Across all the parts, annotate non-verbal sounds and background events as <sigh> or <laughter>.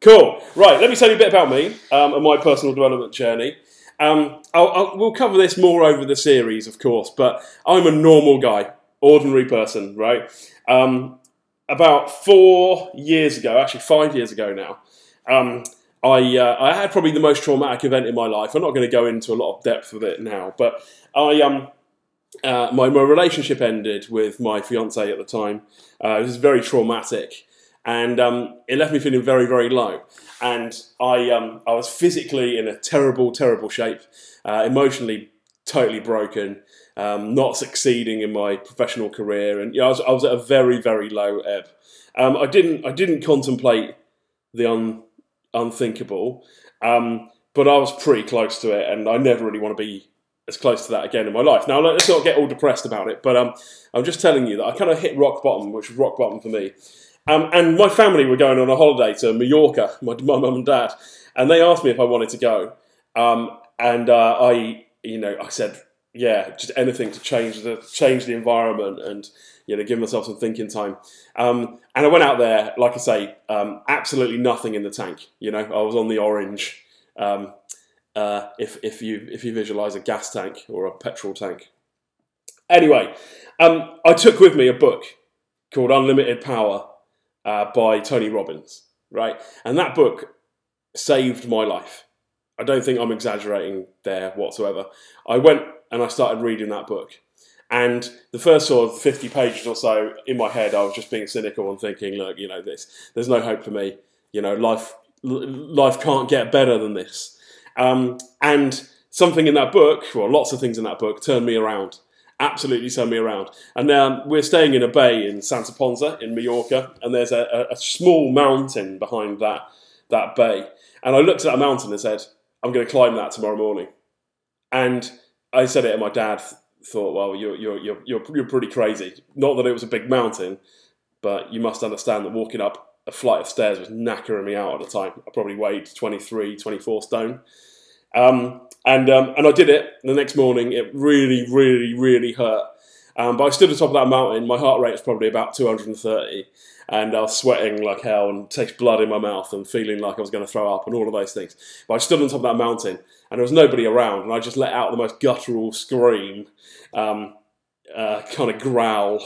Cool. Right, let me tell you a bit about me um, and my personal development journey. Um, I'll, I'll, we'll cover this more over the series, of course, but I'm a normal guy, ordinary person, right? Um, about four years ago, actually five years ago now, um, I, uh, I had probably the most traumatic event in my life. I'm not going to go into a lot of depth with it now, but I um, uh, my, my relationship ended with my fiance at the time. Uh, it was very traumatic and um, it left me feeling very, very low. And I, um, I was physically in a terrible, terrible shape, uh, emotionally totally broken, um, not succeeding in my professional career, and know, I, was, I was at a very, very low ebb. Um, I didn't, I didn't contemplate the un, unthinkable, um, but I was pretty close to it, and I never really want to be as close to that again in my life. Now, let's not get all depressed about it, but um, I'm just telling you that I kind of hit rock bottom, which was rock bottom for me. Um, and my family were going on a holiday to Mallorca, my, mum and dad, and they asked me if I wanted to go. Um, and uh, I, you know, I said, yeah, just anything to change the change the environment and you know give myself some thinking time. Um, and I went out there, like I say, um, absolutely nothing in the tank. You know, I was on the orange. Um, uh, if if you if you visualize a gas tank or a petrol tank. Anyway, um, I took with me a book called Unlimited Power uh, by Tony Robbins, right? And that book saved my life. I don't think I'm exaggerating there whatsoever. I went and I started reading that book. And the first sort of 50 pages or so in my head, I was just being cynical and thinking, look, you know, this, there's no hope for me. You know, life, life can't get better than this. Um, and something in that book, well, lots of things in that book, turned me around absolutely turned me around. And now we're staying in a bay in Santa Ponsa in Mallorca, and there's a, a, small mountain behind that that bay. And I looked at that mountain and said, "I'm going to climb that tomorrow morning." And I said it, and my dad thought, "Well, you're you're you're you're, you're pretty crazy." Not that it was a big mountain, but you must understand that walking up a flight of stairs was knackering me out at the time. I probably weighed 23, 24 stone. Um, and um, and I did it. The next morning, it really, really, really hurt. Um, but I stood at the top of that mountain. My heart rate was probably about 230, and I was sweating like hell and taste blood in my mouth and feeling like I was going to throw up and all of those things. But I stood on top of that mountain, and there was nobody around, and I just let out the most guttural scream, um, uh, kind of growl.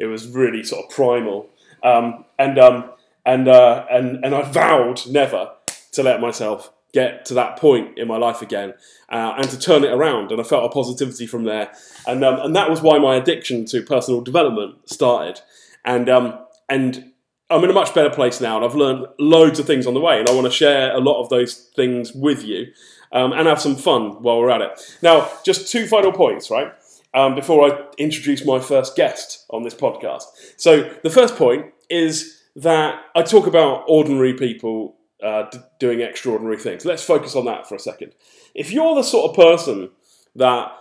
It was really sort of primal, um, and um, and uh, and and I vowed never to let myself get to that point in my life again uh, and to turn it around. And I felt a positivity from there. And, um, and that was why my addiction to personal development started. And, um, and I'm in a much better place now, and I've learned loads of things on the way. And I want to share a lot of those things with you um, and have some fun while we're at it. Now, just two final points, right? Um, before I introduce my first guest on this podcast. So, the first point is that I talk about ordinary people uh, d- doing extraordinary things. Let's focus on that for a second. If you're the sort of person that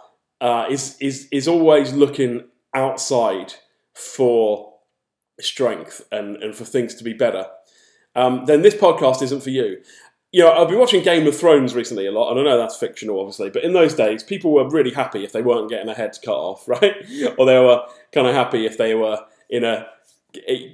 uh, is is is always looking outside for strength and, and for things to be better, um, then this podcast isn't for you. You know, I've been watching Game of Thrones recently a lot, and I know that's fictional, obviously, but in those days, people were really happy if they weren't getting their heads cut off, <laughs> right? or they were kind of happy if they were in a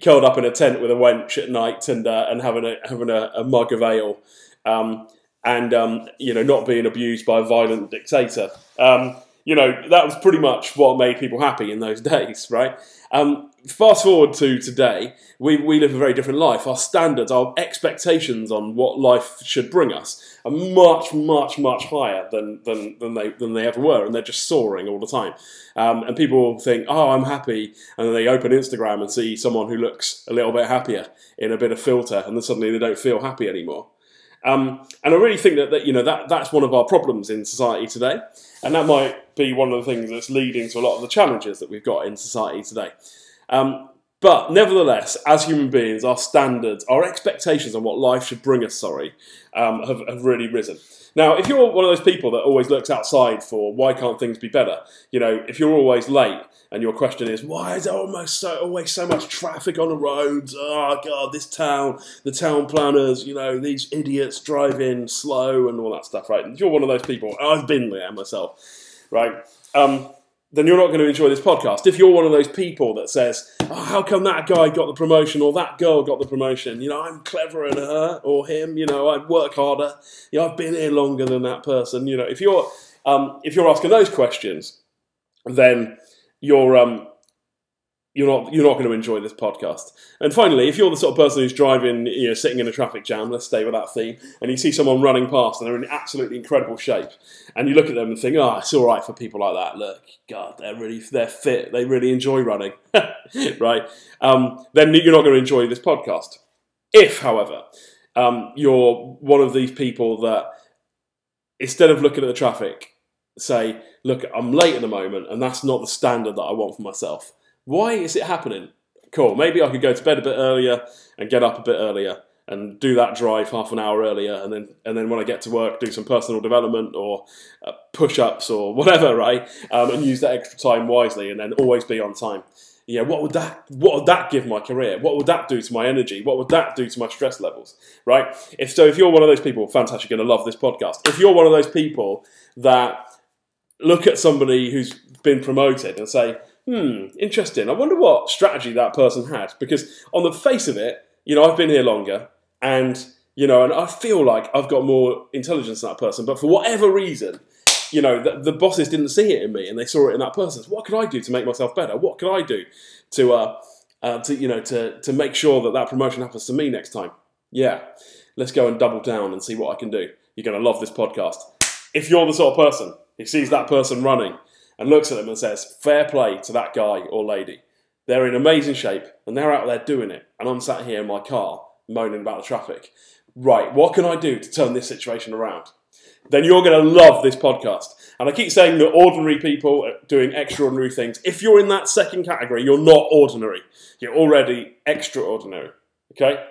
curled up in a tent with a wench at night and uh, and having a having a, a mug of ale, um, and um, you know not being abused by a violent dictator. Um, you know that was pretty much what made people happy in those <laughs> days, right? Um, fast forward to today, we, we live a very different life. Our standards, our expectations on what life should bring us are much, much, much higher than, than, than, they, than they ever were, and they're just soaring all the time. Um, and people think, oh, I'm happy, and then they open Instagram and see someone who looks a little bit happier in a bit of filter, and then suddenly they don't feel happy anymore. Um, and I really think that, that you know that that's one of our problems in society today, and that might be one of the things that's leading to a lot of the challenges that we've got in society today. Um, but nevertheless, as human beings, our standards, our expectations on what life should bring us, sorry, um, have, have really risen. Now, if you're one of those people that always looks outside for why can't things be better, you know, if you're always late and your question is why is there almost so always so much traffic on the roads? Oh God, this town, the town planners, you know, these idiots driving slow and all that stuff, right? If you're one of those people, I've been there myself, right? Um, then you're not going to enjoy this podcast. If you're one of those people that says, oh, how come that guy got the promotion or that girl got the promotion? You know, I'm cleverer than her or him. You know, I work harder. You know, I've been here longer than that person. You know, if you're um, if you're asking those questions, then you're um, you're not you're not going to enjoy this podcast. And finally, if you're the sort of person who's driving, you know, sitting in a traffic jam, let's stay with that theme, and you see someone running past and they're in absolutely incredible shape, and you look at them and think, oh, it's all right for people like that. Look, God, they're really they're fit. They really enjoy running, <laughs> right? Um, then you're not going to enjoy this podcast. If, however, um, you're one of these people that instead of looking at the traffic, say, look, I'm late at the moment, and that's not the standard that I want for myself why is it happening? Cool. Maybe I could go to bed a bit earlier and get up a bit earlier and do that drive half an hour earlier, and then and then when I get to work, do some personal development or uh, push-ups or whatever, right? Um, and use that extra time wisely, and then always be on time. Yeah, what would that what would that give my career? What would that do to my energy? What would that do to my stress levels? Right? If so, if you're one of those people, fantastic, you're going to love this podcast. If you're one of those people that look at somebody who's been promoted and say, hmm, interesting. I wonder what strategy that person had because on the face of it, you know, I've been here longer and you know, and I feel like I've got more intelligence than that person, but for whatever reason, you know, the, the bosses didn't see it in me and they saw it in that person. So what could I do to make myself better? What could I do to, uh, uh, to you know, to to make sure that that promotion happens to me next time? Yeah, let's go and double down and see what I can do. You're going to love this podcast. If you're the sort of person who sees that person running and looks at them and says, fair play to that guy or lady. They're in amazing shape and they're out there doing it. And I'm sat here in my car moaning about the traffic. Right, what can I do to turn this situation around? Then you're going to love this podcast. And I keep saying that ordinary people are doing extraordinary things. If you're in that second category, you're not ordinary. You're already extraordinary. Okay?